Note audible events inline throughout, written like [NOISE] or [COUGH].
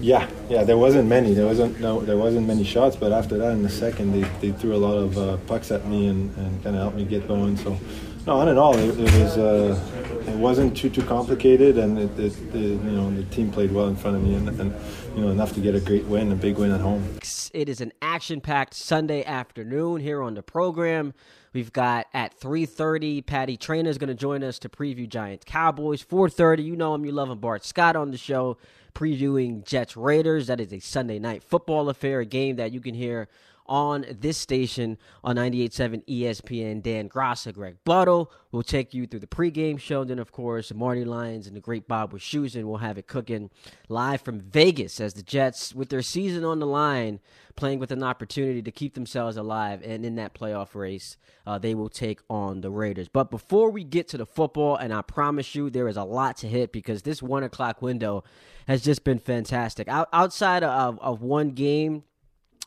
Yeah, yeah. There wasn't many. There wasn't no. There wasn't many shots. But after that, in the second, they, they threw a lot of uh, pucks at me and, and kind of helped me get going. So, no, all in all, it, it was uh, it wasn't too too complicated, and it, it, it, you know the team played well in front of me, and, and you know enough to get a great win, a big win at home. It is an action-packed Sunday afternoon here on the program. We've got at 3:30, Patty Traina is going to join us to preview Giants Cowboys. 4:30, you know him, you love him, Bart Scott on the show previewing Jets Raiders. That is a Sunday night football affair, a game that you can hear on this station on 98.7 ESPN. Dan Graca, Greg Buttle will take you through the pregame show. Then, of course, Marty Lyons and the great Bob with shoes Wischusen will have it cooking live from Vegas as the Jets, with their season on the line, playing with an opportunity to keep themselves alive and in that playoff race, uh, they will take on the Raiders. But before we get to the football, and I promise you there is a lot to hit because this one o'clock window has just been fantastic. Out, outside of, of one game,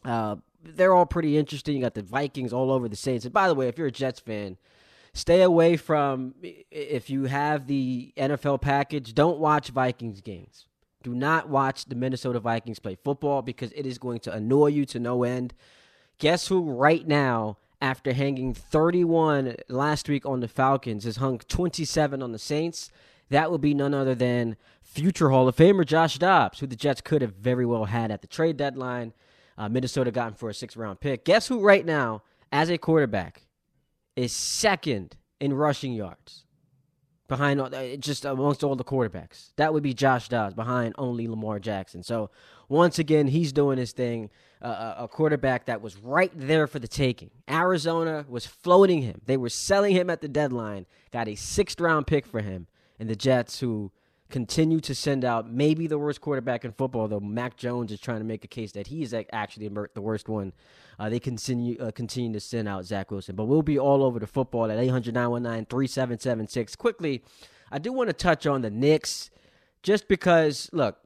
uh, they're all pretty interesting. You got the Vikings all over the Saints. And by the way, if you're a Jets fan, stay away from if you have the NFL package, don't watch Vikings games. Do not watch the Minnesota Vikings play football because it is going to annoy you to no end. Guess who right now after hanging 31 last week on the Falcons has hung 27 on the Saints? That would be none other than future Hall of Famer Josh Dobbs, who the Jets could have very well had at the trade deadline. Uh, Minnesota got him for a six round pick. Guess who, right now, as a quarterback, is second in rushing yards behind uh, just amongst all the quarterbacks? That would be Josh Dobbs behind only Lamar Jackson. So, once again, he's doing his thing. Uh, a quarterback that was right there for the taking. Arizona was floating him. They were selling him at the deadline, got a sixth round pick for him. And the Jets, who continue to send out maybe the worst quarterback in football, though Mac Jones is trying to make a case that he is actually the worst one. Uh, they continue uh, continue to send out Zach Wilson, but we'll be all over the football at 800 919 3776. Quickly, I do want to touch on the Knicks just because, look,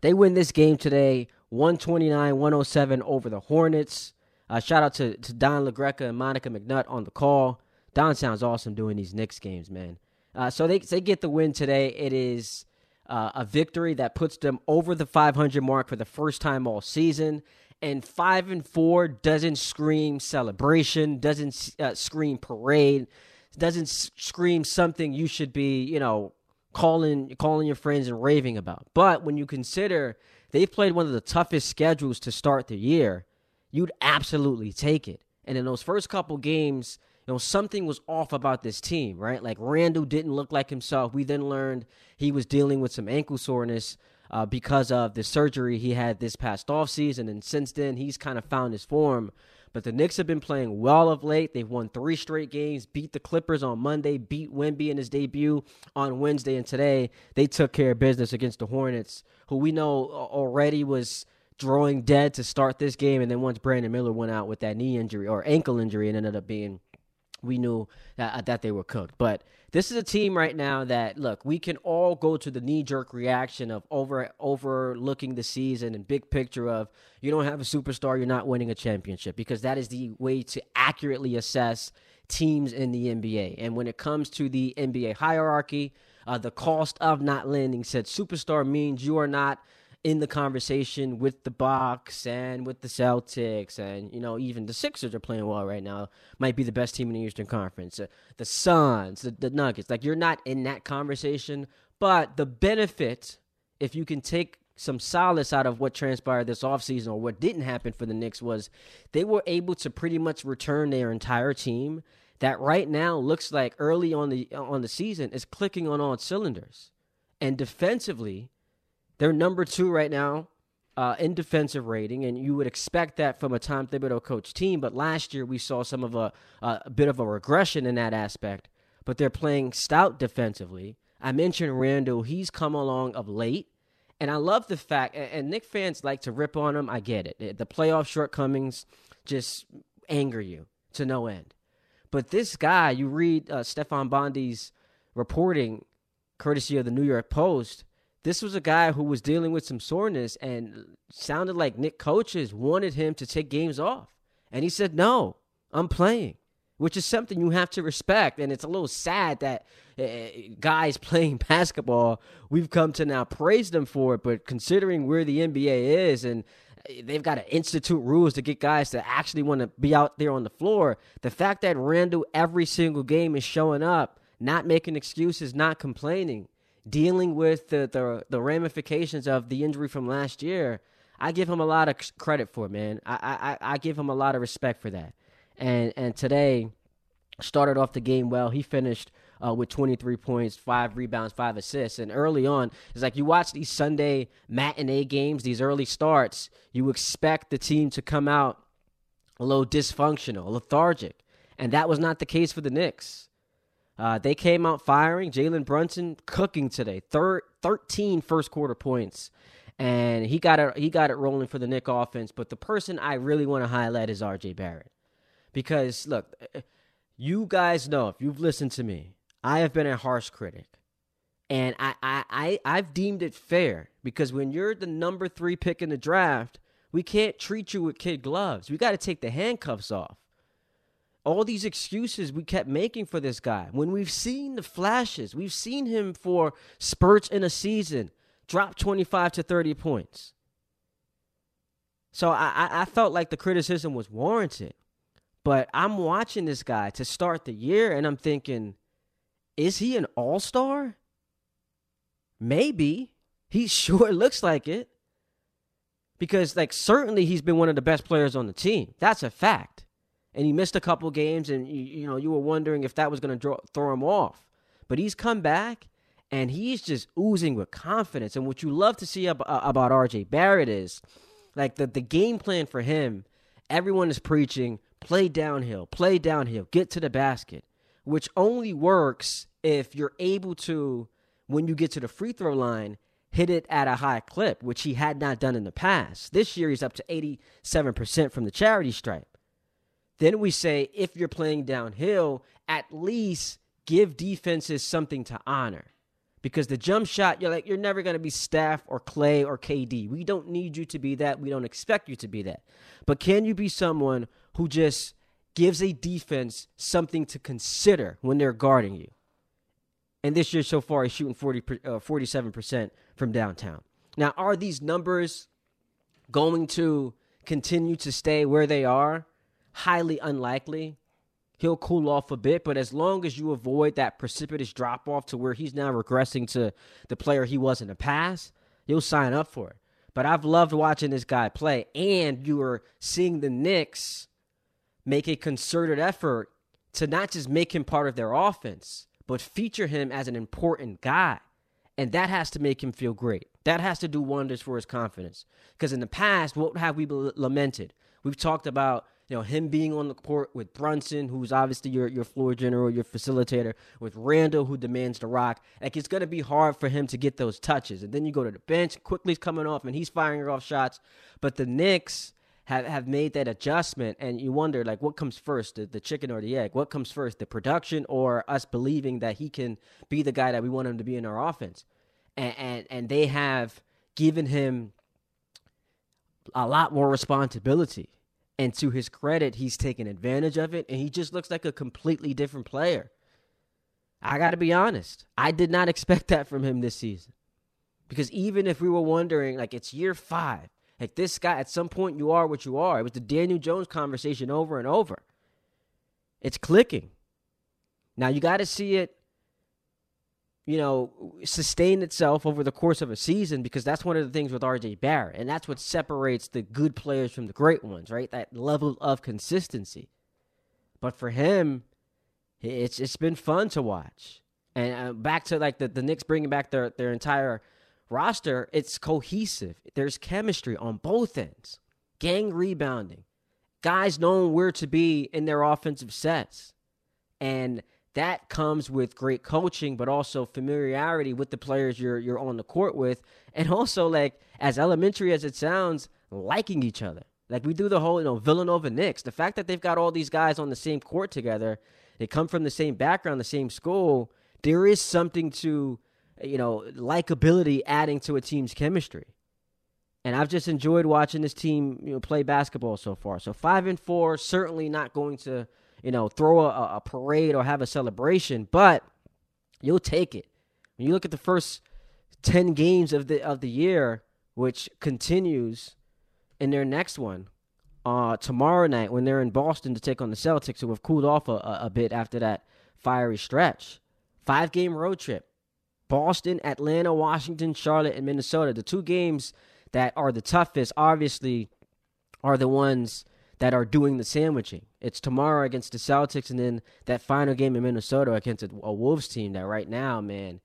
they win this game today 129 107 over the Hornets. Uh, shout out to, to Don LaGreca and Monica McNutt on the call. Don sounds awesome doing these Knicks games, man. Uh, so they they get the win today. It is uh, a victory that puts them over the 500 mark for the first time all season. And five and four doesn't scream celebration, doesn't uh, scream parade, doesn't scream something you should be, you know, calling calling your friends and raving about. But when you consider they've played one of the toughest schedules to start the year, you'd absolutely take it. And in those first couple games, know, something was off about this team, right? Like Randle didn't look like himself. We then learned he was dealing with some ankle soreness uh, because of the surgery he had this past offseason. And since then, he's kind of found his form. But the Knicks have been playing well of late. They've won three straight games, beat the Clippers on Monday, beat Wemby in his debut on Wednesday, and today they took care of business against the Hornets, who we know already was drawing dead to start this game. And then once Brandon Miller went out with that knee injury or ankle injury, it ended up being we knew that, uh, that they were cooked. But this is a team right now that look, we can all go to the knee jerk reaction of over overlooking the season and big picture of you don't have a superstar, you're not winning a championship because that is the way to accurately assess teams in the NBA. And when it comes to the NBA hierarchy, uh, the cost of not landing said superstar means you are not in the conversation with the Bucks and with the Celtics and you know even the Sixers are playing well right now. Might be the best team in the Eastern Conference. Uh, the Suns, the, the Nuggets. Like you're not in that conversation, but the benefit if you can take some solace out of what transpired this offseason or what didn't happen for the Knicks was they were able to pretty much return their entire team that right now looks like early on the on the season is clicking on all cylinders. And defensively, they're number two right now uh, in defensive rating, and you would expect that from a Tom Thibodeau coach team. But last year we saw some of a, a bit of a regression in that aspect. But they're playing stout defensively. I mentioned Randle; he's come along of late, and I love the fact. And Knick fans like to rip on him. I get it. The playoff shortcomings just anger you to no end. But this guy, you read uh, Stefan Bondy's reporting, courtesy of the New York Post this was a guy who was dealing with some soreness and sounded like Knick coaches wanted him to take games off. And he said, No, I'm playing. which is something you have to respect. And it's a little sad that uh, guys [LAUGHS] playing basketball, we've come to now praise them for it. But considering where the NBA is and they've got to institute rules to get guys to actually want to be out there on the floor, the fact that Randle every single game is showing up, not making excuses, not complaining, dealing with the, the, the ramifications of the injury from last year, I give him a lot of credit for, man. I, I, I give him a lot of respect for that and and today started off the game well. He finished uh, with 23 points, five rebounds, five assists. And early on, it's like you watch these Sunday matinee games, these early starts, you expect the team to come out a little dysfunctional, lethargic. And that was not the case for the Knicks. Uh, they came out firing. Jalen Brunson cooking today, Thir- 13 first quarter points. And he got it. He got it rolling for the Knick offense. But the person I really want to highlight is R.J. Barrett. Because look, you guys know if you've listened to me, I have been a harsh critic. And I, I, I, I've deemed it fair because when you're the number three pick in the draft, we can't treat you with kid gloves. We got to take the handcuffs off. All these excuses we kept making for this guy. When we've seen the flashes, we've seen him for spurts in a season drop 25 to 30 points. So I, I felt like the criticism was warranted. But I'm watching this guy to start the year and I'm thinking, is he an all star? Maybe. He [LAUGHS] sure looks like it. Because, like, certainly he's been one of the best players on the team. That's a fact. And he missed a couple games, and, you, you know, you were wondering if that was going to throw him off. But he's come back, and he's just oozing with confidence. And what you love to see uh, about, about RJ Barrett is, like, the, the game plan for him, everyone is preaching play downhill, play downhill, get to the basket, which only works if you're able to, when you get to the free throw line, hit it at a high clip, which he had not done in the past. This year, he's up to 87% from the charity stripe. Then we say if you're playing downhill, at least give defenses something to honor. Because the jump shot, you're like, you're never going to be Steph or Clay or KD. We don't need you to be that. We don't expect you to be that. But can you be someone who just gives a defense something to consider when they're guarding you. And this year so far, he's shooting 40, uh, 47% from downtown. Now, are these numbers going to continue to stay where they are? Highly unlikely. He'll cool off a bit, but as long as you avoid that precipitous drop off to where he's now regressing to the player he was in the past, you'll sign up for it. But I've loved watching this guy play, and you are seeing the Knicks make a concerted effort to not just make him part of their offense, but feature him as an important guy. And that has to make him feel great. That has to do wonders for his confidence. Because in the past, what have we lamented? We've talked about you know him being on the court with Brunson, who's obviously your your floor general, your facilitator, with Randle, who demands the rock. Like it's gonna be hard for him to get those touches. And then you go to the bench, Quickley's coming off, and he's firing off shots. But the Knicks have, have made that adjustment and you wonder like what comes first the, the chicken or the egg what comes first the production or us believing that he can be the guy that we want him to be in our offense and and, and they have given him a lot more responsibility and to his credit he's taken advantage of it and he just looks like a completely different player i got to be honest i did not [LAUGHS] expect that from him this season because even if we were wondering like it's year 5 like this guy, at some point, you are what you are. It was the Daniel Jones conversation over and over. It's clicking. Now you got to see it, you know, sustain itself over the course of a season because that's one of the things with RJ Barrett. And that's what separates the good players from the great ones, right? That level of consistency. But for him, it's it's been fun to watch. And uh, back to like the, the Knicks bringing back their, their entire roster, it's cohesive. There's chemistry on both ends. Gang rebounding. Guys knowing where to be in their offensive sets. And that comes with great coaching, but also familiarity with the players you're you're on the court with. And also like as elementary as it sounds, liking each other. Like we do the whole, you know, Villanova Knicks. The fact that they've got all these guys on the same court together, they come from the same background, the same school, there is something to you know, likability adding to a team's chemistry. And I've just enjoyed watching this team, you know, play basketball so far. So five and four, certainly not going to, you know, throw a, a parade or have a celebration, but you'll take it. When you look at the first 10 games of the of the year, which continues in their next one, uh, tomorrow night when they're in Boston to take on the Celtics, who have cooled off a, a bit after that fiery stretch. Five game road trip. Boston, Atlanta, Washington, Charlotte, and Minnesota. The two games that are the toughest, obviously, are the ones that are doing the sandwiching. It's tomorrow against the Celtics, and then that final game in Minnesota against a, Wolves team that right now, man,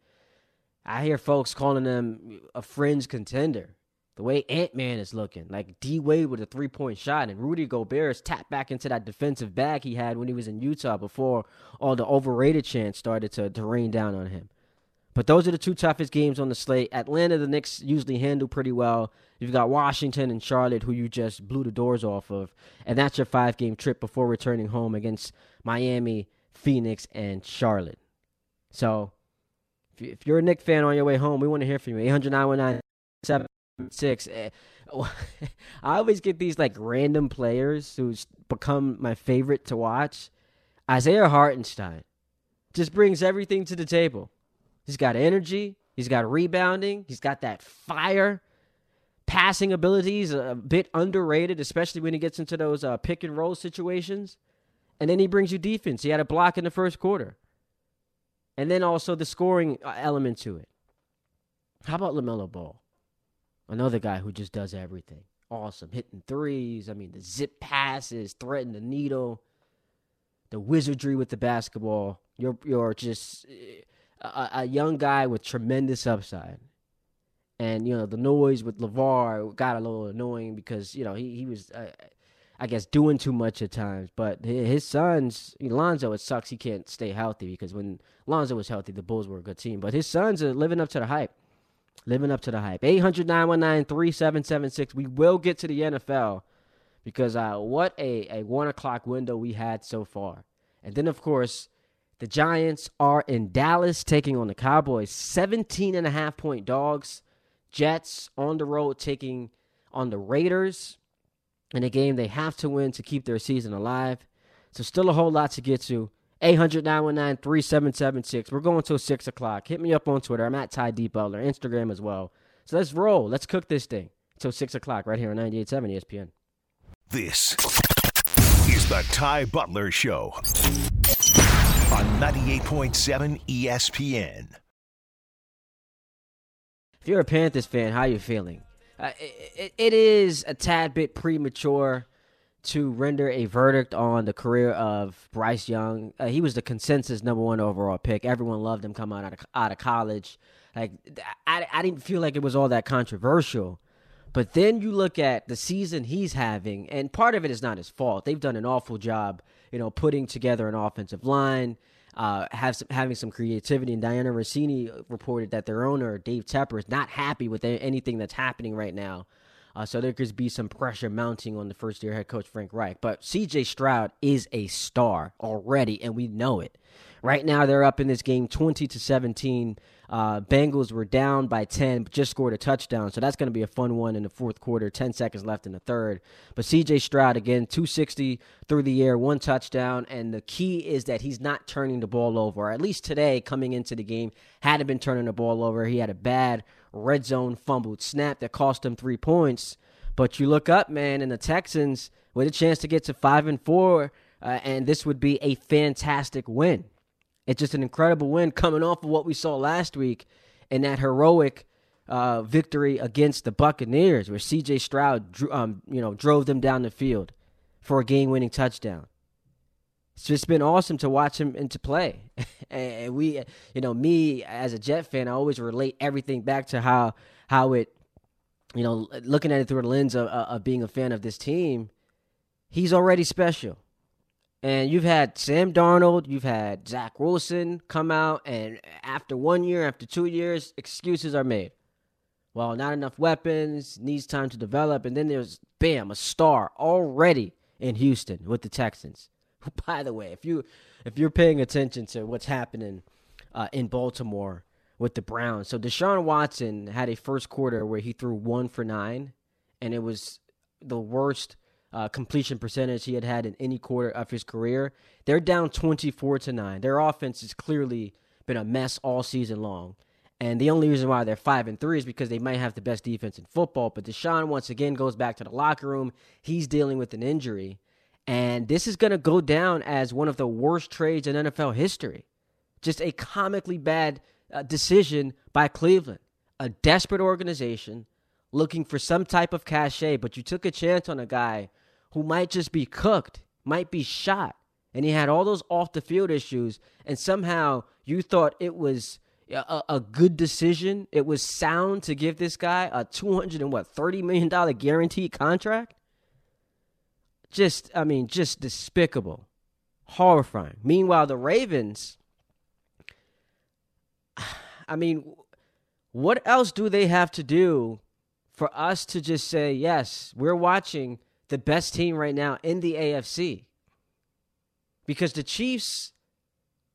I hear folks calling them a fringe contender. The way Ant Man is looking, like D Wade with a three point shot, and Rudy Gobert is tapped back into that defensive bag he had when he was in Utah before all the overrated chants started to, to rain down on him. But those are the two toughest games on the slate. Atlanta, the Knicks usually handle pretty well. You've got Washington and Charlotte, who you just blew the doors off of. And that's your five game trip before returning home against Miami, Phoenix, and Charlotte. So if you're a Knick fan on your way home, we want to hear from you. 800 919 six. Eh, [LAUGHS] I always get these like random players who's become my favorite to watch. Isaiah Hartenstein just brings everything to the table. He's got energy. He's got rebounding. He's got that fire. Passing abilities a bit underrated, especially when he gets into those uh, pick and roll situations. And then he brings you defense. He had a block in the first quarter. And then also the scoring uh, element to it. How about LaMelo Ball? Another guy who just does everything. Awesome. Hitting threes. I mean, the zip passes, threading the needle, the wizardry with the basketball. You're, you're just a, a young guy with tremendous upside. And, you know, the noise with LaVar got a little annoying because, you know, he, he was, uh, I guess, doing too much at times. But his sons, Lonzo, it sucks he can't stay healthy because when Lonzo was healthy, the Bulls were a good team. But his sons are living up to the hype. Living up to the hype. 800 919 3776. We will get to the NFL because uh, what a, a one o'clock window we had so far. And then, of course, the Giants are in Dallas taking on the Cowboys. 17 and a half point dogs. Jets on the road taking on the Raiders in a game they have to win to keep their season alive. So, still a whole lot to get to. 800 919 3776. We're going till 6 o'clock. Hit me up on Twitter. I'm at Ty D. Butler, Instagram as well. So let's roll. Let's cook this thing till 6 o'clock right here on 98.7 ESPN. This is the Ty Butler Show on 98.7 ESPN. If you're a Panthers fan, how are you feeling? Uh, it, it is a tad bit premature to render a verdict on the career of Bryce Young. Uh, he was the consensus number one overall pick. Everyone loved him coming out of, out of college. Like I, I didn't feel like it was all that controversial. But then you look at the season he's having, and part of it is not his fault. They've done an awful job, you know, putting together an offensive line, uh, have some, having some creativity. And Dianna Russini reported that their owner, Dave Tepper, is not happy with anything that's happening right now uh, so there could be some pressure mounting on the first year head coach Frank Reich. But CJ Stroud is a star already, and we know it. Right now, they're up in this game 20 to 17. Uh, Bengals were down by 10, but just scored a touchdown. So that's going to be a fun one in the fourth quarter. 10 seconds left in the third. But CJ Stroud, again, 260 through the air, one touchdown. And the key is that he's not turning the ball over. At least today, coming into the game, hadn't been turning the ball over. He had a bad red zone fumbled snap that cost him three points. But you look up, man, and the Texans with a chance to get to five and four, uh, and this would be a fantastic win. It's just an incredible win coming off of what we saw last week and that heroic uh, victory against the Buccaneers, where C.J. Stroud, um, you know, drove them down the field for a game-winning touchdown. It's just been awesome to watch him [LAUGHS] and to play. and we, you know, me as a Jet fan, I always relate everything back to how how it, you know, looking at it through the lens of, of being a fan of this team. He's already special. And you've had Sam Darnold, you've had Zach Wilson come out, and after one year, after two years, excuses are made. Well, not enough weapons, needs time to develop, and then there's bam, a star already in Houston with the Texans. [LAUGHS] By the way, if you if you're paying attention to what's happening uh, in Baltimore with the Browns, so Deshaun Watson had a first quarter where he threw one for nine, and it was the worst uh, completion percentage he had had in any quarter of his career. They're down 24 to 9. Their offense has clearly been a mess all season long. And the only reason why they're 5 and 3 is because they might have the best defense in football, but Deshaun once again goes back to the locker room. He's dealing with an injury, and this is going to go down as one of the worst trades in NFL history. Just a comically bad uh, decision by Cleveland. A desperate organization looking for some type of cachet, but you took a chance on a guy who might just be cooked, might be shot. And he had all those off the field issues, and somehow you thought it was a, a, good decision. It was sound to give this guy a two hundred and what thirty million dollar guaranteed contract. Just, I mean, just despicable, horrifying. Meanwhile, the Ravens. [SIGHS] I mean, what else do they have to do for us to just say, yes, we're watching the best team right now in the AFC. Because the Chiefs,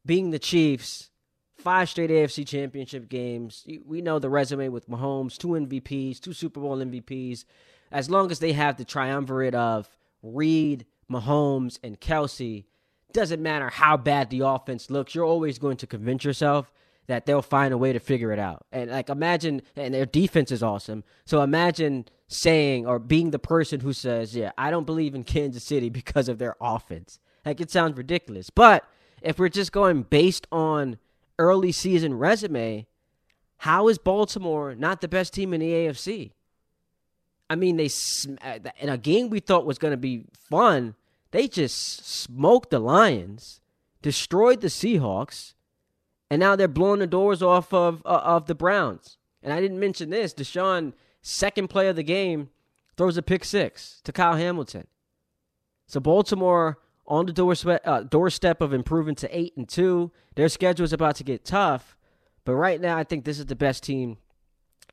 being the Chiefs, five straight AFC championship games, we know the resume with Mahomes, two MVPs, two Super Bowl MVPs. As long as they have the triumvirate of Reid, Mahomes, and Kelce, doesn't matter how bad the offense looks, you're always going to convince yourself that they'll find a way to figure it out. And like imagine and their defense is awesome. So imagine saying or being the person who says, "Yeah, I don't believe in Kansas City [LAUGHS] because of their offense." Like it sounds ridiculous. But if we're just going based on early season resume, how is Baltimore not the best team in the AFC? I mean, they uh, in a game we thought was going to be fun, they just smoked the Lions, destroyed the Seahawks, and now they're blowing the doors off of uh, of the Browns. And I didn't mention this: Deshaun, second play of the game, throws a pick six to Kyle Hamilton. So Baltimore on the doorstep, uh, doorstep of improving to eight and two. Their schedule is about to get tough, but right now I think this is the best team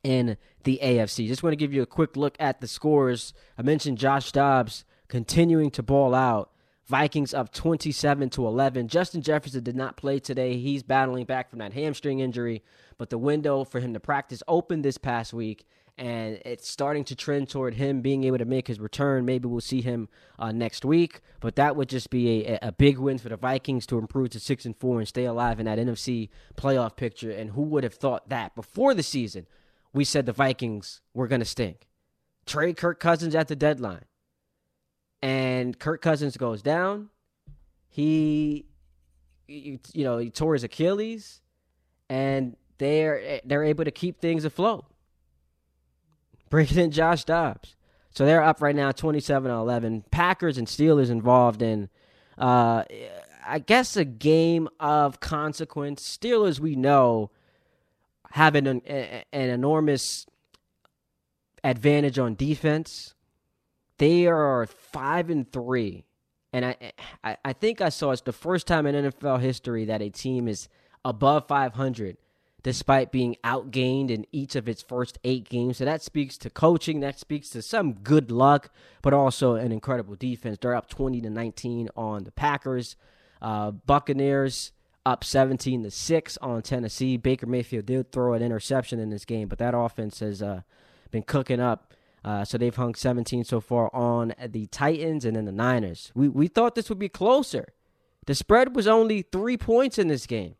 in the AFC. Just want to give you a quick look at the scores. I mentioned Josh Dobbs continuing to ball out. Vikings up 27 to 11. Justin Jefferson did not play today. He's battling back from that hamstring injury, but the window for him to practice opened this past week, and it's starting to trend toward him being able to make his return. Maybe we'll see him uh, next week, but that would just be a, a big win for the Vikings to improve to six and four and stay alive in that NFC playoff picture. And who would have thought that before the season? We said the Vikings were going to stink. Trade Kirk Cousins at the deadline and Kirk Cousins goes down. He, you know, he tore his Achilles, and they're they're able to keep things afloat. Bringing in Josh Dobbs, so they're up right now, twenty-seven eleven. Packers and Steelers involved in, uh, I guess, a game of consequence. Steelers, we know, have an an, an enormous advantage on defense. They are five and three, and I, I, I think I saw it's the first time in NFL history that a team is above 500 despite being outgained in each of its first eight games. So that speaks to coaching, that speaks to some good luck, but also an incredible defense. They're up 20 to 19 on the Packers. Uh, Buccaneers up 17 to 6 on Tennessee. Baker Mayfield did throw an interception in this game, but that offense has uh, been cooking up uh, so they've hung 17 so far on the Titans and then the Niners. We we thought this would be closer. The spread was only three points in this game,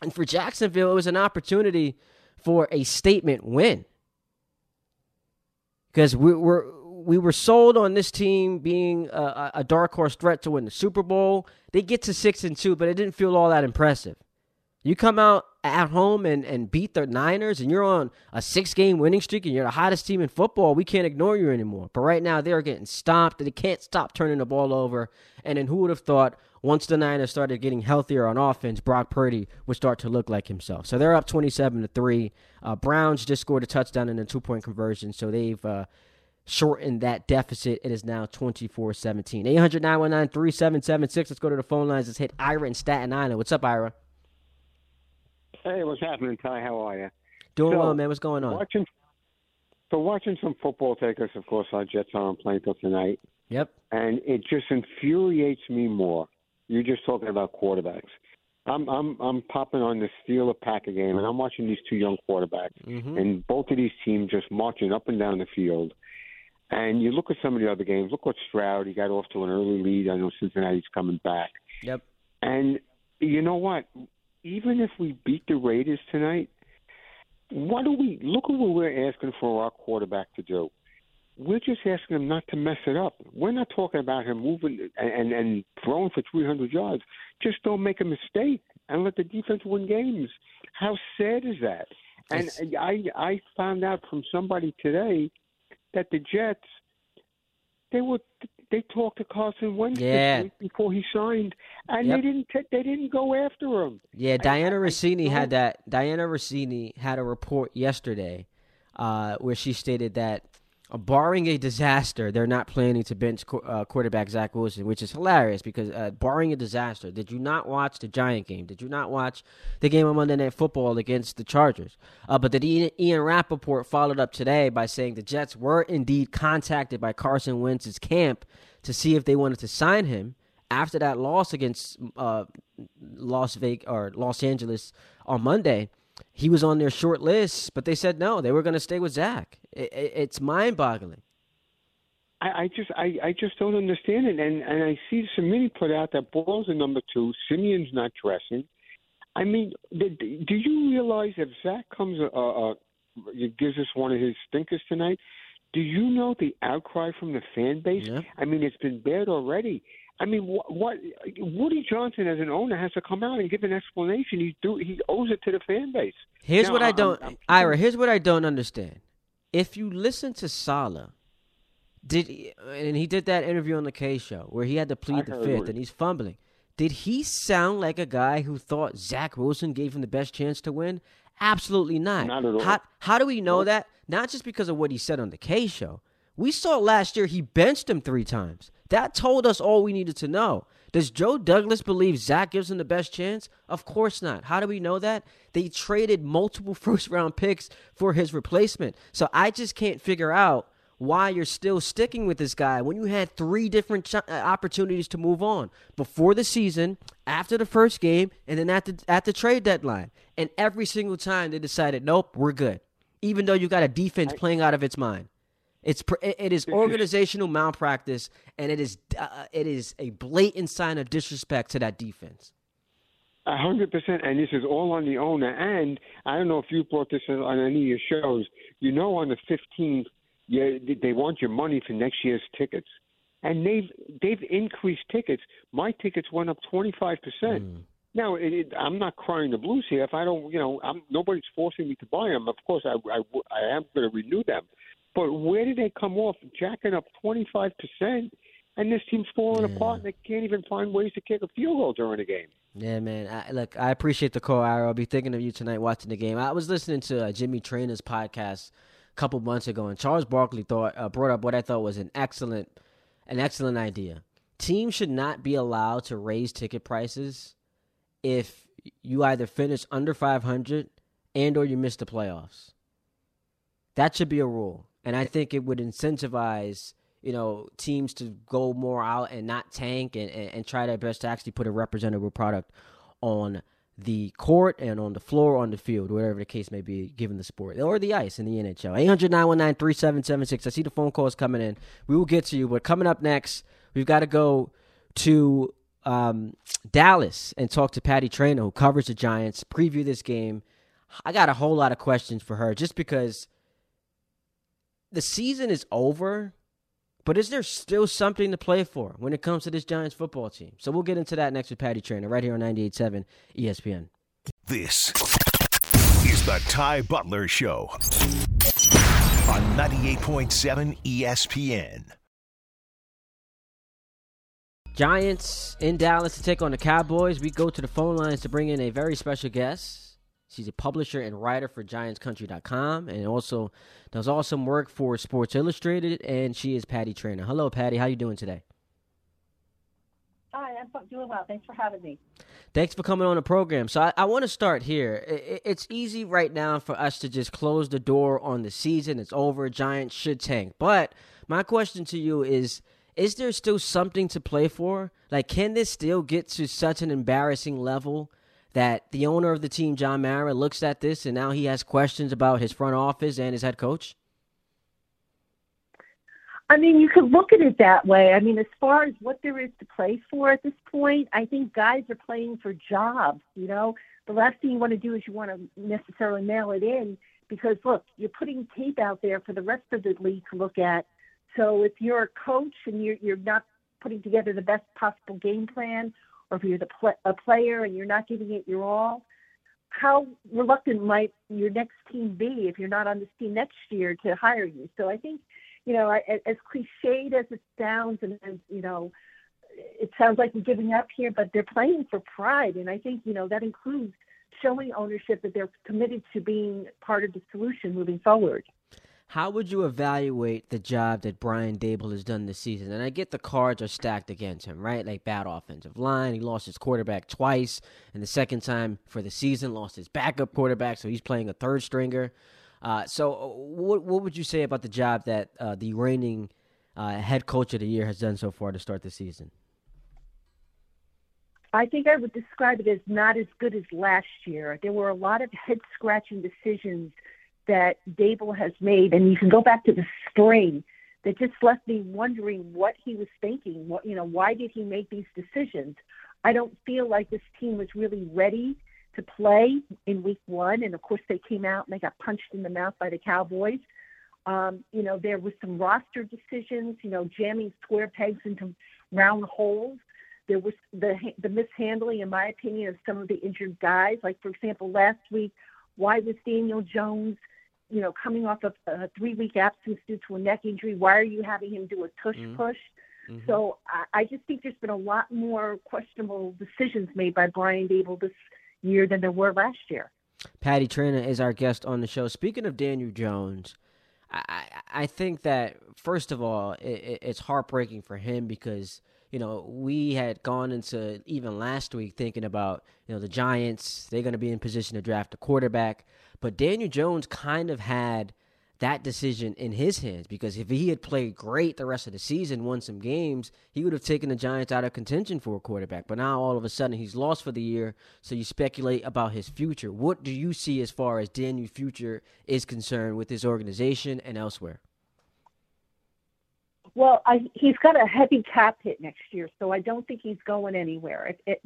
and for Jacksonville, it was an opportunity for a statement win because we were we were sold on this team being a, a, dark horse threat to win the Super Bowl. They get to six and two, but it didn't feel all that impressive. You come out at home and, and beat the Niners and you're on a six game winning streak and you're the hottest team in football, we can't ignore you anymore. But right now they're getting stopped. They can't stop turning the ball over. And then who would have thought once the Niners started getting healthier on offense, Brock Purdy would start to look like himself. So they're up 27 to 3. Uh, Browns just scored a touchdown and a two point conversion. So they've uh, shortened that deficit. It is now 24 17. 800 919 3776. Let's go to the phone lines. Let's hit Ira in Staten Island. What's up, Ira? Hey, what's happening, Ty? How are you? Doing so, well, man. What's going on? Watching, so watching some football take us, of course, our Jets are on playing till tonight. Yep. And it just infuriates me more. You're just talking about quarterbacks. I'm I'm I'm popping on the Steeler Packer game, and I'm watching these two young quarterbacks, mm-hmm. and both of these teams just marching up and down the field. And you look at some of the other games. Look what Stroud. He got off to an early lead. I know Cincinnati's coming back. Yep. And you know what? Even if we beat the Raiders tonight, what do we look at what we're asking for our quarterback to do? We're just asking him not to mess it up. We're not talking about him moving and and, and throwing for 300 yards. Just don't make a mistake and let the defense win games. How sad is that? And It's- I I found out from somebody today that the Jets they were they talked to Carson Wentz Yeah. before he signed, and Yep. they didn't ta- they didn't go after him. Yeah, Dianna I Russini had that. Dianna Russini had a report yesterday uh, where she stated that, barring a disaster, they're not planning to bench uh, quarterback Zach Wilson, which is hilarious because, uh, barring a disaster, did you not watch the Giant game? Did you not watch the game on Monday Night Football against the Chargers? Uh, but Ian, Ian Rapoport followed up today by saying the Jets were indeed contacted by Carson Wentz's camp to see if they wanted to sign him after that loss against uh, Las Vegas or Los Angeles on Monday, he was on their short list, but they said no, they were going to stay with Zach. It, it, it's mind-boggling. I, I just I, I just don't understand it, and and I see Siemian put out that Boyle's a number two. Siemian's not dressing. I mean, do you realize if Zach comes uh, uh, gives us one of his stinkers tonight? Do you know the outcry from the fan base? Yeah. I mean, it's been bad already. I mean, what, what Woody Johnson as an owner has to come out and give an explanation. He do he owes it to the fan base. Here's Now, what I I'm- don't, I'm- Ira. Here's what I don't understand. If you listen to Saleh, did and he did that interview on the K show where he had to plead I the fifth and he's fumbling. Did he sound like a guy who thought Zach Wilson gave him the best chance to win? Absolutely not. Not at all. How, how do we know that? Not just because of what he said on the K show. We saw last year he benched him three times. That told us all we needed to know. Does Joe Douglas believe Zach gives him the best chance? Of course not. How do we know that? They traded multiple [LAUGHS] first round picks for his replacement. So I just can't figure out why you're still sticking with this guy when you had three different ch- uh, opportunities to move on before the season, after the first game, and then at the at the trade deadline. And every single time they decided, nope, we're good. Even though you got a defense playing out of its mind. It's pr- it is organizational malpractice, and it is uh, it is a blatant sign of disrespect to that defense. A hundred percent, and this is all on the owner. And I don't know if you brought this on any of your shows. You know, on the fifteenth, they want your money for next year's tickets, and they've they've increased tickets. My tickets went up twenty five percent. Now, it, it, I'm not crying the blues here. If I don't, you know, I'm, nobody's forcing me to buy them. Of course, I I, I am going to renew them. But where did they come off? Jacking up twenty five percent, and this team's falling Yeah. apart. And they can't even find ways to kick a field goal during the game. Yeah, man. I, look, I appreciate the call, Ira. I'll be thinking of you tonight watching the game. I was listening to uh, Jimmy Traina's podcast a couple months ago, and Charles Barkley thought uh, brought up what I thought was an excellent, an excellent idea. Teams should not be allowed to raise ticket prices if you either finish under 500 and or you miss the playoffs. That should be a rule, and I think it would incentivize you know teams to go more out and not tank and, and, and try their best to actually put a representable product on the court and on the floor on the field, whatever the case may be, given the sport or the ice in the NHL. 800 919 3776. I see the phone calls coming in. We will get to you, but coming up next, we've got to go to um, Dallas and talk to Patty Traina, who covers the Giants, preview this game. I got a whole lot of questions for her just because the season is over, but is there still something to play for when it comes to this Giants football team? So we'll get into that next with Patty Traina right here on 98.7 ESPN. This is the Ty Butler Show on 98.7 ESPN. Giants in Dallas to take on the Cowboys. We go to the phone lines to bring in a very special guest. She's a publisher and writer for GiantsCountry.com and also does awesome work for Sports Illustrated. And she is Patty Traina. Hello, Patty. How you doing today? Hi, I'm doing well. Thanks for having me. Thanks for coming on the program. So I, I want to start here. I- I- It's easy right now for us to just close the door on the season. It's over. Giants should tank. But my question to you is: Is there still something to play for? Like, can this still get to such an embarrassing level that the owner of the team, John Mara, looks at this and now he has questions about his front office and his head coach? I mean, you could look at it that way. I mean, as far as what there is to play for at this point, I think guys are playing for jobs. You know, the last thing you want to do is you want to necessarily mail it in because look, you're putting tape out there for the rest of the league to look at. So if you're a coach and you're you're not putting together the best possible game plan, or if you're the pl- a player and you're not giving it your all, how reluctant might your next team be if you're not on this team next year to hire you? So I think, you know, as cliched as it sounds, and as you know, it sounds like we're giving up here, but they're playing for pride, and I think you know that includes showing ownership that they're committed to being part of the solution moving forward. How would you evaluate the job that Brian Daboll has done this season? And I get the cards are stacked against him, right? Like bad offensive line. He lost his quarterback twice, and the second time for the season, lost his backup quarterback, so he's playing a third stringer. Uh, so, uh, what what would you say about the job that uh, the reigning uh, head coach of the year has done so far to start the season? I think I would describe it as not as good as last year. There were a lot of head scratching decisions that Daboll has made, and you can go back to the spring that just left me wondering what he was thinking. What you know, why did he make these decisions? I don't feel like this team was really ready to play in week one, and of course they came out and they got punched in the mouth by the Cowboys. Um, you know, there was some roster decisions. You know, jamming square pegs into round holes. There was the the mishandling, in my opinion, of some of the injured guys. Like for example, last week, why was Daniel Jones, you know, coming off of a three week absence due to a neck injury? Why are you having him do a tush mm-hmm. push? Mm-hmm. So I, I just think there's been a lot more questionable decisions made by Brian Daboll this year than there were last year. Patty Traina is our guest on the show. Speaking of Daniel Jones, I, I think that first of all, it, it's heartbreaking for him because you know, we had gone into even last week thinking about, you know, the Giants, they're going to be in position to draft a quarterback. But Daniel Jones kind of had that decision in his hands because if he had played great the rest of the season, won some games, he would have taken the Giants out of contention for a quarterback. But now all of a sudden he's lost for the year, so you speculate about his future. What do you see as far as Daniel's future is concerned with his organization and elsewhere? Well, I, he's got a heavy cap hit next year, so I don't think he's going anywhere. It, it,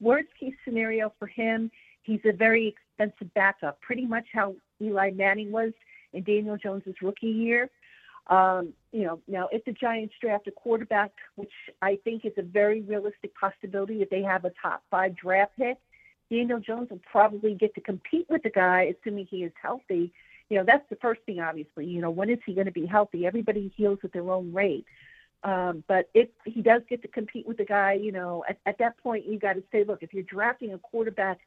worst case scenario for him, he's a very expensive backup, pretty much how Eli Manning was in Daniel Jones's rookie year. Um, you know, now if the Giants draft a quarterback, which I think is a very realistic possibility if they have a top five draft pick, Daniel Jones will probably get to compete with the guy, assuming he is healthy, you know, that's the first thing, obviously. You know, when is he going to be healthy? Everybody heals at their own rate. Um, but if he does get to compete with the guy, you know, at, at that point, you got to say, look, if you're drafting a quarterback,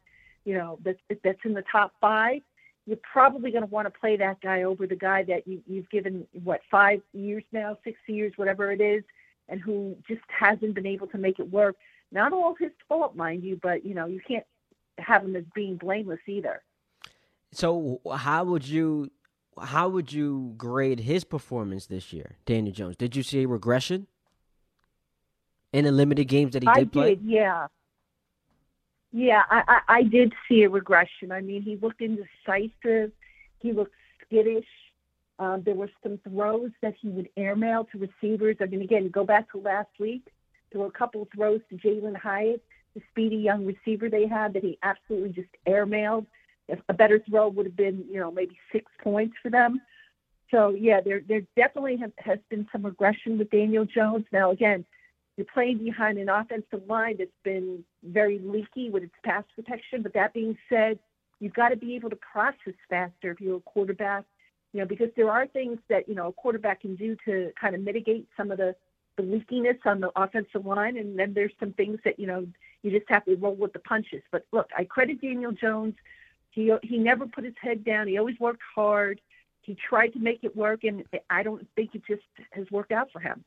you know, that's, that's in the top five, you're probably going to want to play that guy over the guy that you, you've given, what, five years now, six years, whatever it is, and who just hasn't been able to make it work. Not all his fault, mind you, but, you know, you can't have him as being blameless either. So how would you how would you grade his performance this year, Daniel Jones? Did you see a regression in the limited games that he did I play? Did, yeah. Yeah, I, I, I did see a regression. I mean, he looked indecisive. He looked skittish. Um, there were some throws that he would airmail to receivers. I mean, again, go back to last week. There were a couple throws to Jalin Hyatt, the speedy young receiver they had, that he absolutely just airmailed a better throw would have been, you know, maybe six points for them. So yeah, there there definitely have, has been some regression with Daniel Jones. Now again, you're playing behind an offensive line that's been very leaky with its pass protection. But that being said, you've got to be able to process faster if you're a quarterback. You know, because there are things that you know a quarterback can do to kind of mitigate some of the the leakiness on the offensive line, and then there's some things that you know you just have to roll with the punches. But look, I credit Daniel Jones he he never put his head down. He always worked hard. He tried to make it work, and I don't think it just has worked out for him.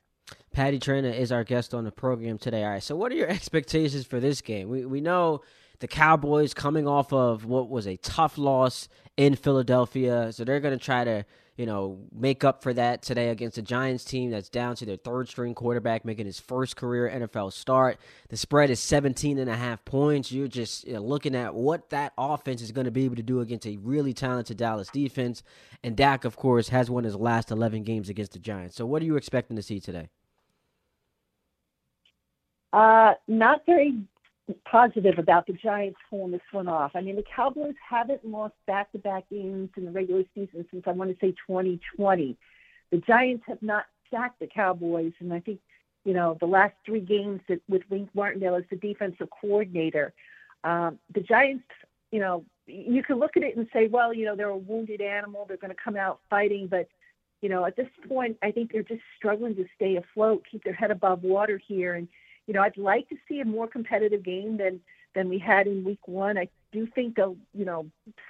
Patty Traina is our guest on the program today. All right, so what are your [LAUGHS] expectations for this game? We we know the Cowboys coming off of what was a tough loss in Philadelphia, so they're going to try to you know, make up for that today against a Giants team that's down to their third string quarterback making his first career NFL start. The spread is 17 and a half points. You're just you know, looking at what that offense is going to be able to do against a really talented Dallas defense. And Dak, of course, has won his last 11 games against the Giants. So what are you expecting to see today? Uh, not very positive about the Giants pulling this one off. I mean, the Cowboys haven't lost back-to-back games in the regular season since I want to say 2020. The Giants have not sacked the Cowboys, and I think you know the last three games that, with Wink Martindale as the defensive coordinator. Um, the Giants, you know, you can look at it and say, well, you know, they're a wounded animal. They're going to come out fighting, but you know, at this point, I think they're just struggling to stay afloat, keep their head above water here, and you know, I'd like to see a more competitive game than than we had in week one. I do think they'll, you know,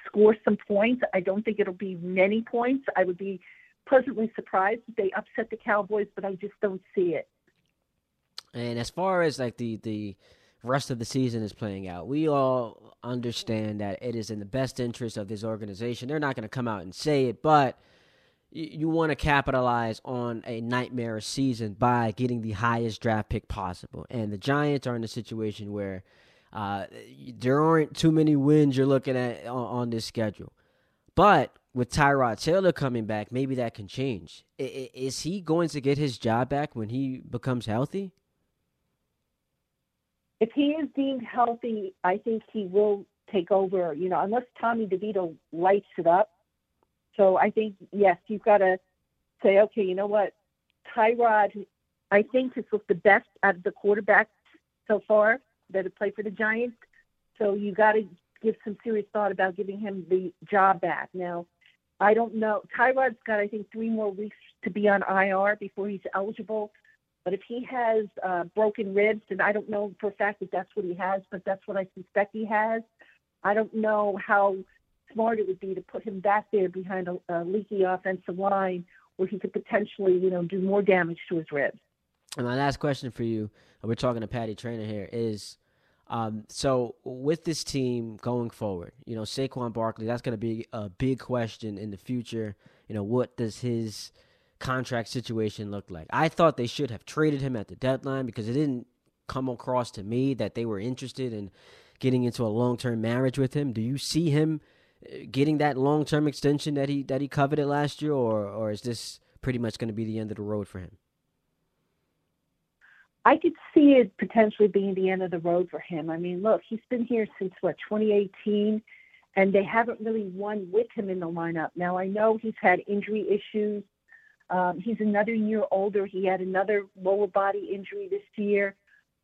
score some points. I don't think it'll be many points. I would be pleasantly surprised if they upset the Cowboys, but I just don't see it. And as far as like the the rest of the season is playing out, we all understand that it is in the best interest of this organization. They're not going to come out and say it, but you want to capitalize on a nightmare season by getting the highest draft pick possible. And the Giants are in a situation where uh, there aren't too many wins you're looking at on, on, this schedule. But with Tyrod Taylor coming back, maybe that can change. I, is he going to get his job back when he becomes healthy? If he is deemed healthy, I think he will take over. You know, unless Tommy DeVito lights it up so I think yes, you've got to say, okay, you know what, Tyrod, I think has looked the best out of the quarterbacks so far that have played for the Giants. So you got to give some serious thought about giving him the job back. Now, I don't know. Tyrod's got, I think, three more weeks to be on IR before he's eligible. But if he has uh, broken ribs, and I don't know for a fact that that's what he has, but that's what I suspect he has. I don't know how smart it would be to put him back there behind a, a leaky offensive line where he could potentially, you know, do more damage to his ribs. And my last question for you, we're talking to Patty Traina here, is um, so with this team going forward, you know, Saquon Barkley, that's going to be a big question in the future. You know, what does his contract situation look like? I thought they should have traded him at the deadline because it didn't come across to me that they were interested in getting into a long term marriage with him. Do you see him getting that long term extension that he that he coveted last year, or or is this pretty much going to be the end of the road for him? I could see it potentially being the end of the road for him. I mean, look, he's been here since what 2018, and they haven't really won with him in the lineup. Now I know he's had injury issues. Um, he's another year older. He had another lower body injury this year.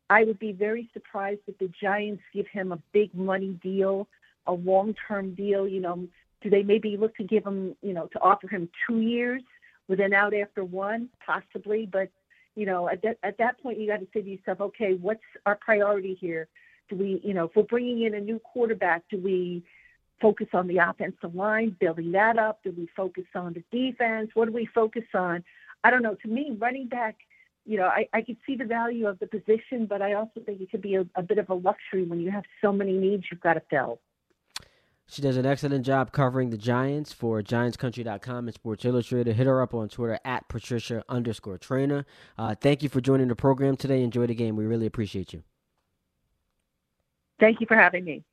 I would be very surprised if the Giants give him a big money deal a long-term deal? You know, do they maybe look to give him, you know, to offer him two years with an out after one, possibly? But you know, at that at that point, you got to say to yourself, okay, what's our priority here? Do we, you know, if we're bringing in a new quarterback, do we focus on the offensive line, building that up? Do we focus on the defense? What do we focus on? I don't know. To me, running back, you know, I, I could see the value of the position, but I also think it could be a, a bit of a luxury when you have so many needs you've got to fill. She does an excellent job covering the Giants for GiantsCountry.com and Sports Illustrated. Hit her up on Twitter at Patricia underscore Traina. Uh, thank you for joining the program today. Enjoy the game. We really appreciate you. Thank you for having me.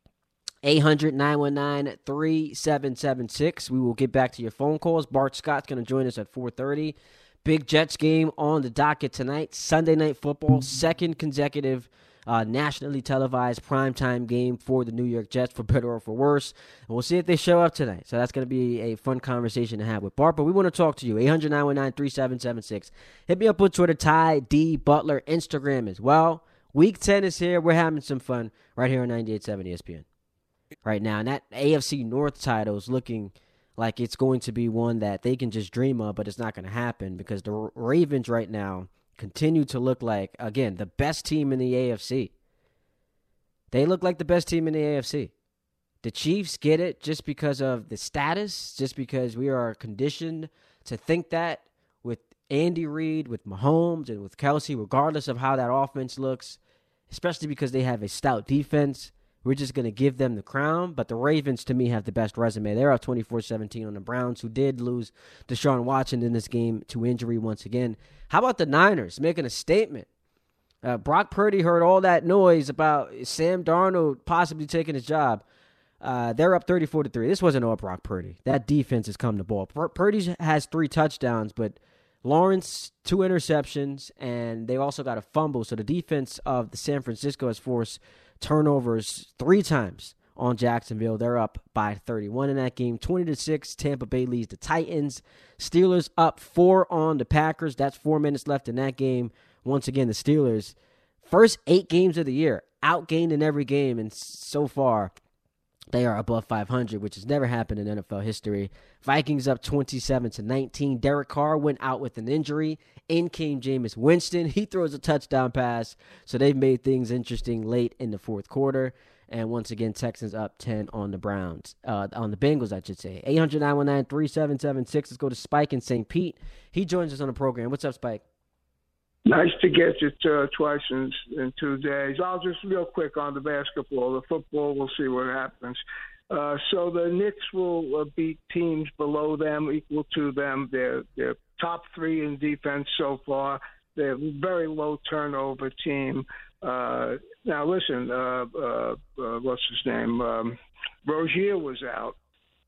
800 919 3776. We will get back to your phone calls. Bart Scott's going to join us at 4:30. Big Jets game on the docket tonight. Sunday night football, second consecutive uh, nationally televised primetime game for the New York Jets, for better or for worse. And we'll see if they show up tonight. So that's going to be a fun conversation to have with Bart. But we want to talk to you. 800 919 3776. Hit me up on Twitter, Ty D Butler, Instagram as well. Week 10 is here. We're having some fun right here on 98.7 ESPN. Right now, and that AFC North title is looking like it's going to be one that they can just dream of, but it's not going to happen because the Ravens right now continue to look like, again, the best team in the AFC. They look like the best team in the AFC. The Chiefs get it just because of the status, just because we are conditioned to think that with Andy Reid, with Mahomes, and with Kelce, regardless of how that offense looks, especially because they have a stout defense. We're just going to give them the crown. But the Ravens, to me, have the best resume. They're up 24 17 on the Browns, who did lose Deshaun Watson in this game to injury once again. How about the Niners making a statement? Uh, Brock Purdy heard all that noise about Sam Darnold possibly taking his job. Uh, they're up 34 to 3. This wasn't all Brock Purdy. That defense has come to ball. Pur- Purdy has three touchdowns, but Lawrence, two interceptions, and they also got a fumble. So the defense of the San Francisco has forced turnovers three times on Jacksonville. They're up by 31 in that game. 20 to 6, Tampa Bay leads the Titans. Steelers up 4 on the Packers. That's 4 minutes left in that game. Once again, the Steelers first 8 games of the year outgained in every game and so far they are above 500, which has never happened in NFL history. Vikings up 27 to 19. Derek Carr went out with an injury. In came Jameis Winston. He throws a touchdown pass, so they've made things interesting late in the fourth quarter. And once again, Texans up 10 on the Browns, uh, on the Bengals, I should say. 800 919 3776. Let's go to Spike in St. Pete. He joins us on the program. What's up, Spike? Nice to get you to, uh, twice in, in two days. I'll just real quick on the basketball. The football, we'll see what happens. Uh, so the Knicks will uh, beat teams below them, equal to them. They're, they're top three in defense so far. They're a very low turnover team. Uh, now listen, uh, uh, uh, what's his name? Um, Rozier was out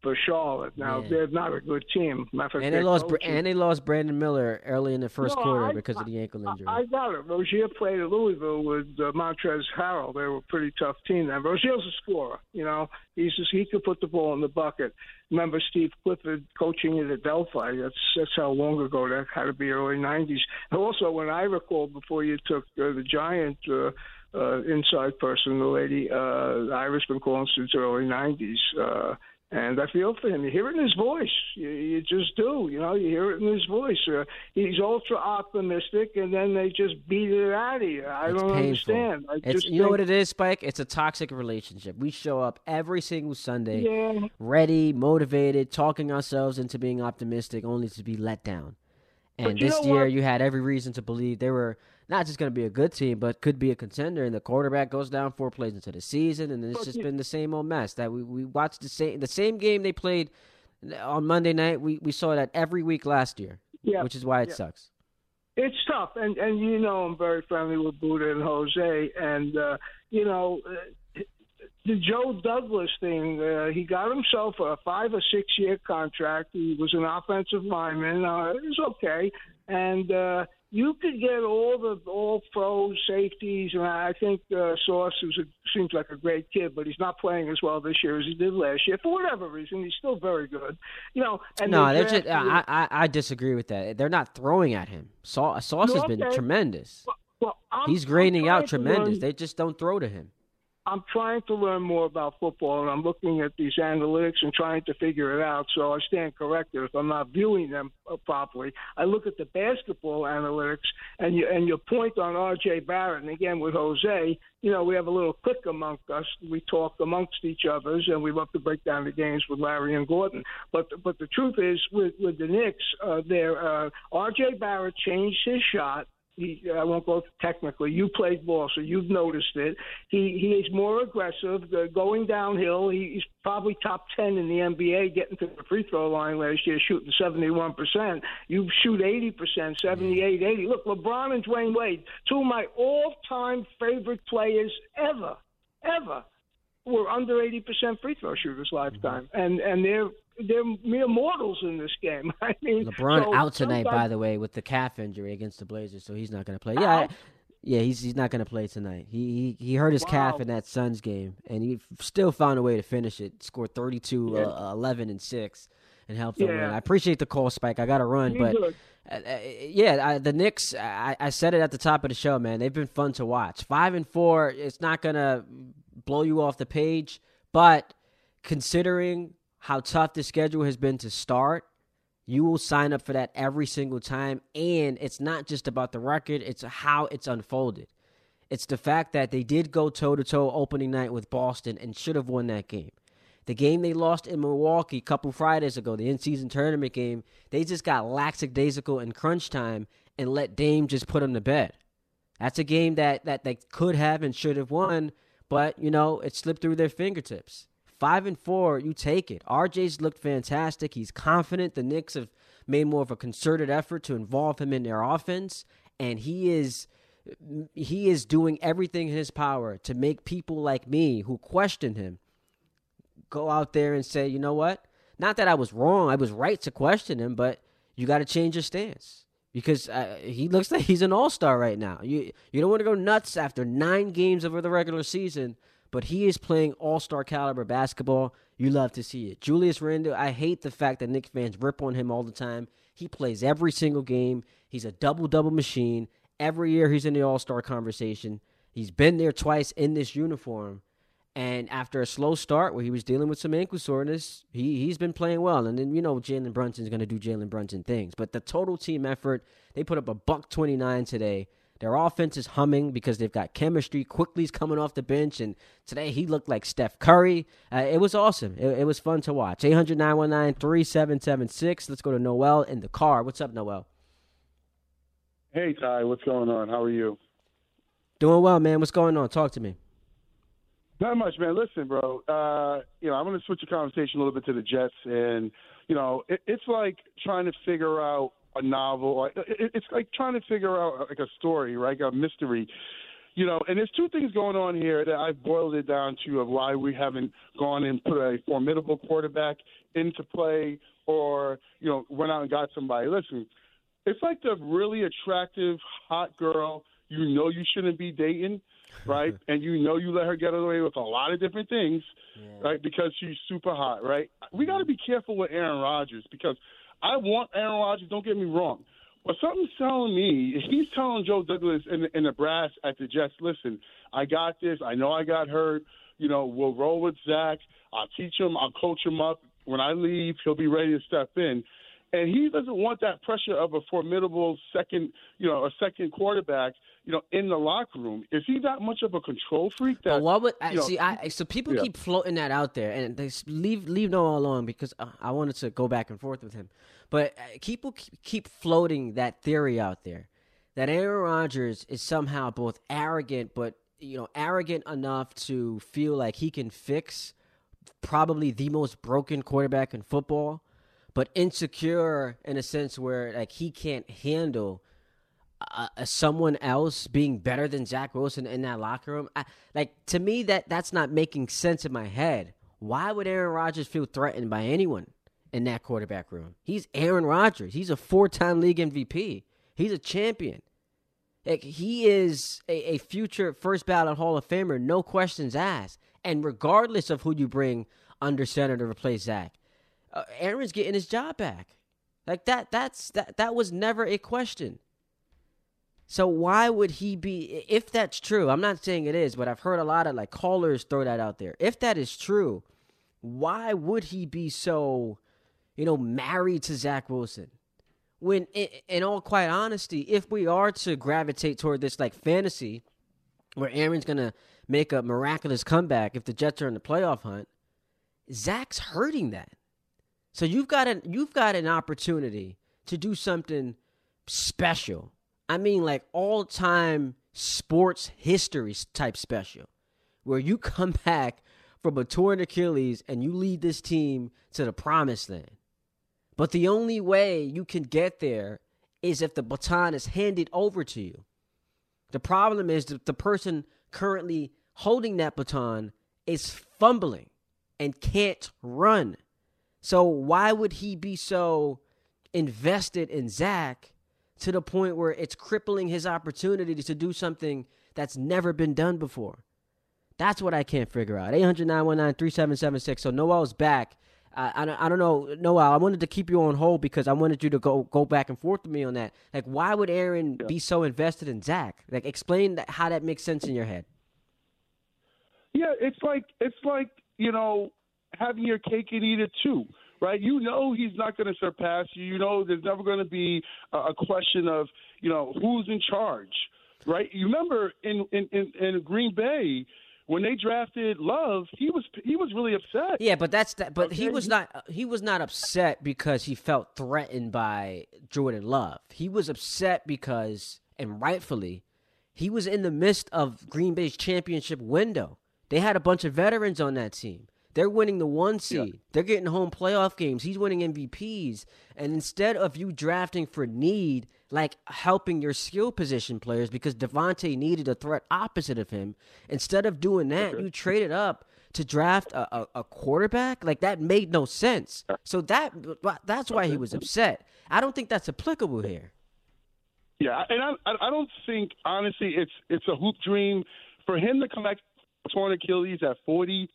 for Charlotte. Now yeah. they're not a good team. And they lost coaching. and they lost Brandon Miller early in the first no, quarter I, because of the ankle injury. I, I got it. Rozier played at Louisville with uh, Montrezl Harrell. They were a pretty tough team. Then Rozier's a scorer. You know, he's just he could put the ball in the bucket. Remember Steve Clifford coaching at Adelphi? That's that's how long ago that had to be early '90s. And also, when I recall, before you took uh, the Giant. Uh, uh, inside person, the lady uh, Ira's been calling since early '90s. Uh, and I feel for him. You hear it in his voice. You, you just do. You know, you hear it in his voice. Uh, he's ultra optimistic, and then they just beat it out of you. I it's don't painful. understand. I it's, you think... know what it is, Spike? It's a toxic relationship. We show up every single Sunday, yeah. ready, motivated, talking ourselves into being optimistic, only to be let down. And this year, what? you had every reason to believe they were not just going to be a good team, but could be a contender. And the quarterback goes down four plays into the season, and it's just been the same old mess that we, we watched the same the same game they played on Monday night. We we saw that every week last year, yeah, which is why it yeah. sucks. It's tough, and and you know I'm very friendly with Buddha and Jose, and uh, you know. Uh, the Joe Douglas thing, uh, he got himself a five or six year contract. He was an offensive lineman. Uh, it was okay. And uh, you could get all the all pro safeties, and I think uh, Sauce is a, seems like a great kid, but he's not playing as well this year as he did last year for whatever reason. He's still very good, you know. And no, just, I, I I disagree with that. They're not throwing at him. Sauce, Sauce No, has been okay. tremendous. Well, well, He's grading out tremendous. learn- They just don't throw to him. I'm trying to learn more about football, and I'm looking at these analytics and trying to figure it out. So I stand corrected if I'm not viewing them uh, properly. I look at the basketball analytics, and you, and your point on R.J. Barrett, and again with Jose, you know, we have a little clique amongst us. We talk amongst each others, and we love to break down the games with Larry and Gordon. But but the truth is, with with the Knicks, uh, their uh, R.J. Barrett changed his shot he, I won't go technically. You played ball, so you've noticed it. He he is more aggressive, uh, going downhill. He, he's probably top ten in the NBA, getting to the free throw line last year, shooting seventy one percent. You shoot eighty percent, seventy eight, eighty. Look, LeBron and Dwyane Wade, two of my all time favorite players ever, ever, were under eighty percent free throw shooters lifetime, and and they're they're mere mortals in this game. [LAUGHS] I mean, LeBron so out tonight, by the way, with the calf injury against the Blazers, so he's not going to play. Yeah, Out? yeah, he's he's not going to play tonight. He, he he hurt his calf in that Suns game, and he still found a way to finish it. Scored 32, Yeah. uh, 11, and six, and helped them win. I appreciate the call, Spike. I got to run, but. good. Uh, uh, yeah, I, the Knicks. I, I said it at the top of the show, man. They've been fun to watch. Five and four. It's not gonna blow you off the page, but considering how tough the schedule has been to start, you will sign up for that every single time. And it's not just about the record; it's how it's unfolded. It's the fact that they did go toe to toe opening night with Boston and should have won that game. The game they lost in Milwaukee a couple Fridays ago, the in-season tournament game, they just got lackadaisical in crunch time and let Dame just put them to bed. That's a game that that they could have and should have won, but you know it slipped through their fingertips. Five and four, you take it. RJ's looked fantastic. He's confident. The Knicks have made more of a concerted effort to involve him in their offense, and he is he is doing everything in his power to make people like me who question him go out there and say, you know what? Not that I was wrong. I was right to question him, but you got to change your stance because uh, he looks like he's an all star right now. You you don't want to go nuts after nine games over the regular season, but he is playing all star caliber basketball. You love to see it. Julius Randle, I hate the fact that Knicks fans rip on him all the time. He plays every single game. He's a double double machine. Every year he's in the all star conversation. He's been there twice in this uniform. And after a slow start where he was dealing with some ankle soreness, he, he's been playing well. And then, you know, Jalen Brunson's going to do Jalen Brunson things. But the total team effort, they put up a buck 29 today. Their offense is humming because they've got chemistry. Quickley's coming off the bench, and today he looked like Steph Curry. Uh, it was awesome. It, it, was fun to watch. 800 919 3776. Let's go to Noel in the car. What's up, Noel? Hey, Ty. What's going on? How are you? Doing well, man. What's going on? Talk to me. Not much, man. Listen, bro. Uh, you know, I'm going to switch the conversation a little bit to the Jets, and you know, it, it's like trying to figure out a novel. It's like trying to figure out uh, like a story, right? A mystery. You know, and there's two things going on here that I've boiled it down to of why we haven't gone and put a formidable quarterback into play, or you know, went out and got somebody. Listen, it's like the really attractive hot girl you know you shouldn't be dating [LAUGHS] right? and you know you let her get away with a lot of different things, yeah. right? Because she's super hot, right? We got to be careful with Aaron Rodgers because I want Aaron Rodgers. Don't get me wrong, but something's telling me he's telling Joe Douglas and, and the brass at the Jets, listen, I got this. I know I got hurt. You know, we'll roll with Zach. I'll teach him. I'll coach him up. When I leave, he'll be ready to step in and he doesn't want that pressure of a formidable second, you know, a second quarterback, you know, in the locker room. Is he that much of a control freak? That but what would I, see? I so people yeah. keep floating that out there, and they leave leave Noah alone because uh, I wanted to go back and forth with him. But uh, people keep floating that theory out there that Aaron Rodgers is somehow both arrogant, but you know, arrogant enough to feel like he can fix probably the most broken quarterback in football but insecure in a sense where like he can't handle uh, uh, someone else being better than Zach Wilson in that locker room. I, like to me, that that's not making sense in my head. Why would Aaron Rodgers feel threatened by anyone in that quarterback room? He's Aaron Rodgers. He's a four-time league MVP. He's a champion. Like he is a, a future first ballot Hall of Famer, no questions asked. And regardless of who you bring under center to replace Zach, uh, Aaron's getting his job back. Like that that's that that was never a question. So why would he be if that's true? I'm not saying it is, but I've heard a lot of like callers throw that out there. If that is true, why would he be so, you know, married to Zach Wilson? When in all quiet honesty, if we are to gravitate toward this like fantasy where Aaron's going to make a miraculous comeback if the Jets are in the playoff hunt, Zach's hurting that. So you've got an you've got an opportunity to do something special. I mean like all-time sports history type special where you [LAUGHS] come back from a torn Achilles and you lead this team to the promised land. But the only way you can get there is if the baton is handed over to you. The problem is that the person currently holding that baton is fumbling and can't run. So why would he be so invested in Zach to the point where it's crippling his opportunity to do something that's never been done before? That's what I can't figure out. 800 919 3776. So Noel's back. I, I, don't, I don't know, Noel. I wanted to keep you on hold because I wanted you to go go back and forth with me on that. Like, why would Aaron yeah. be so invested in Zach? Like, explain that, how that makes sense in your head. Yeah, it's like it's like you know having your cake and eat it too, right? You know he's not going to surpass you. You know there's never going to be a, question of you know who's in charge, right? You remember in in in, in Green Bay when they drafted Love, he was he was really upset. Yeah, but that's that. But okay. he was not he was not upset because he felt threatened by Jordan Love. He was upset because, and rightfully, he was in the midst of Green Bay's championship window. They had a bunch of veterans on that team. They're winning the one seed. Yeah. They're getting home playoff games. He's winning MVPs. And instead of you drafting for need, like helping your skill position players, because Davante needed a threat opposite of him, instead of doing that, okay. you traded up to draft a, a, a, quarterback. Like that made no sense. So that that's why he was upset. I don't think that's applicable here. Yeah, and I I don't think honestly it's it's a hoop dream for him to come back torn Achilles at forty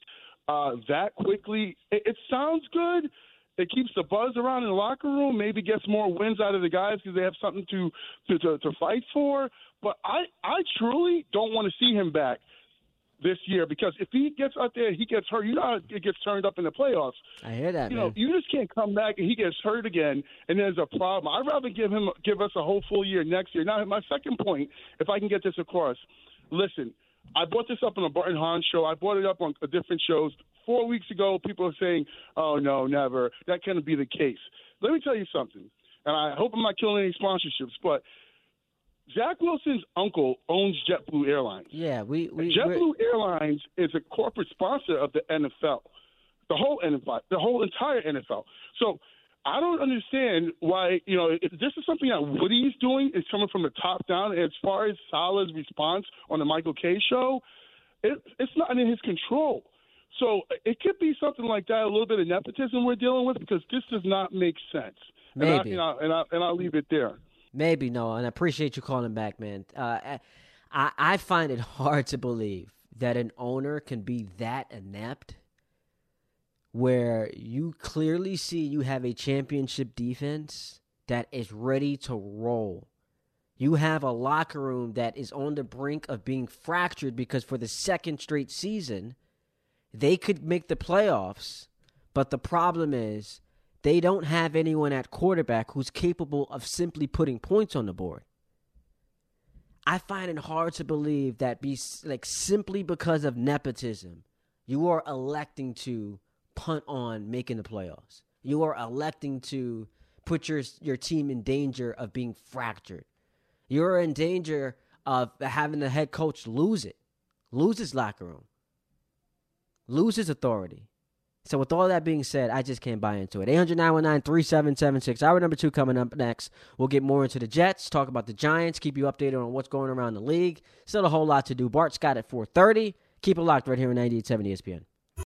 uh, that quickly. It, it sounds good. It keeps the buzz around in the locker room. Maybe gets more wins out of the guys because they have something to, to to to fight for. But I I truly don't want to see him back this year because if he gets out there, he gets hurt. You know, it gets turned up in the playoffs. I hear that. You man. know, you just can't come back and he gets hurt again, and there's a problem. I'd rather give him give us a whole full year next year. Now, my second point, if I can get this across, listen. I brought this up on a Bart and Hahn show. I brought it up on different shows. Four weeks ago, people are saying, oh, no, never. That can't be the case. Let me tell you something, and I hope I'm not killing any sponsorships, but Zach Wilson's uncle owns JetBlue Airlines. Yeah, we, we JetBlue Airlines is a corporate sponsor of the NFL, the whole NFL, the whole entire NFL. So I don't understand why, you know, if this is something that Woody's doing, is coming from the top down. As far as Saleh's response on the Michael Kay show, it, it's not in his control. So it could be something like that, a little bit of nepotism we're dealing with, because this does not make sense. Maybe. And, I, you know, and, I, and I'll leave it there. Maybe, no, and I appreciate you calling back, man. Uh, I, I find it hard to believe that an owner can be that inept where you clearly see you have a championship defense that is ready to roll. You have a locker room that is on the brink of being fractured because for the second straight season, they could make the playoffs, but the problem is they don't have anyone at quarterback who's capable of simply putting points on the board. I find it hard to believe that be like simply because of nepotism, you are electing to punt on making the playoffs. You are electing to put your your team in danger of being fractured. You're in danger of having the head coach lose it, lose his locker room, lose his authority. So with all that being said, I just can't buy into it. 800-919-3776. Hour number two coming up next. We'll get more into the Jets, talk about the Giants, keep you updated on what's going around the league. Still a whole lot to do. Bart Scott at 430. Keep it locked right here on 98.7 ESPN.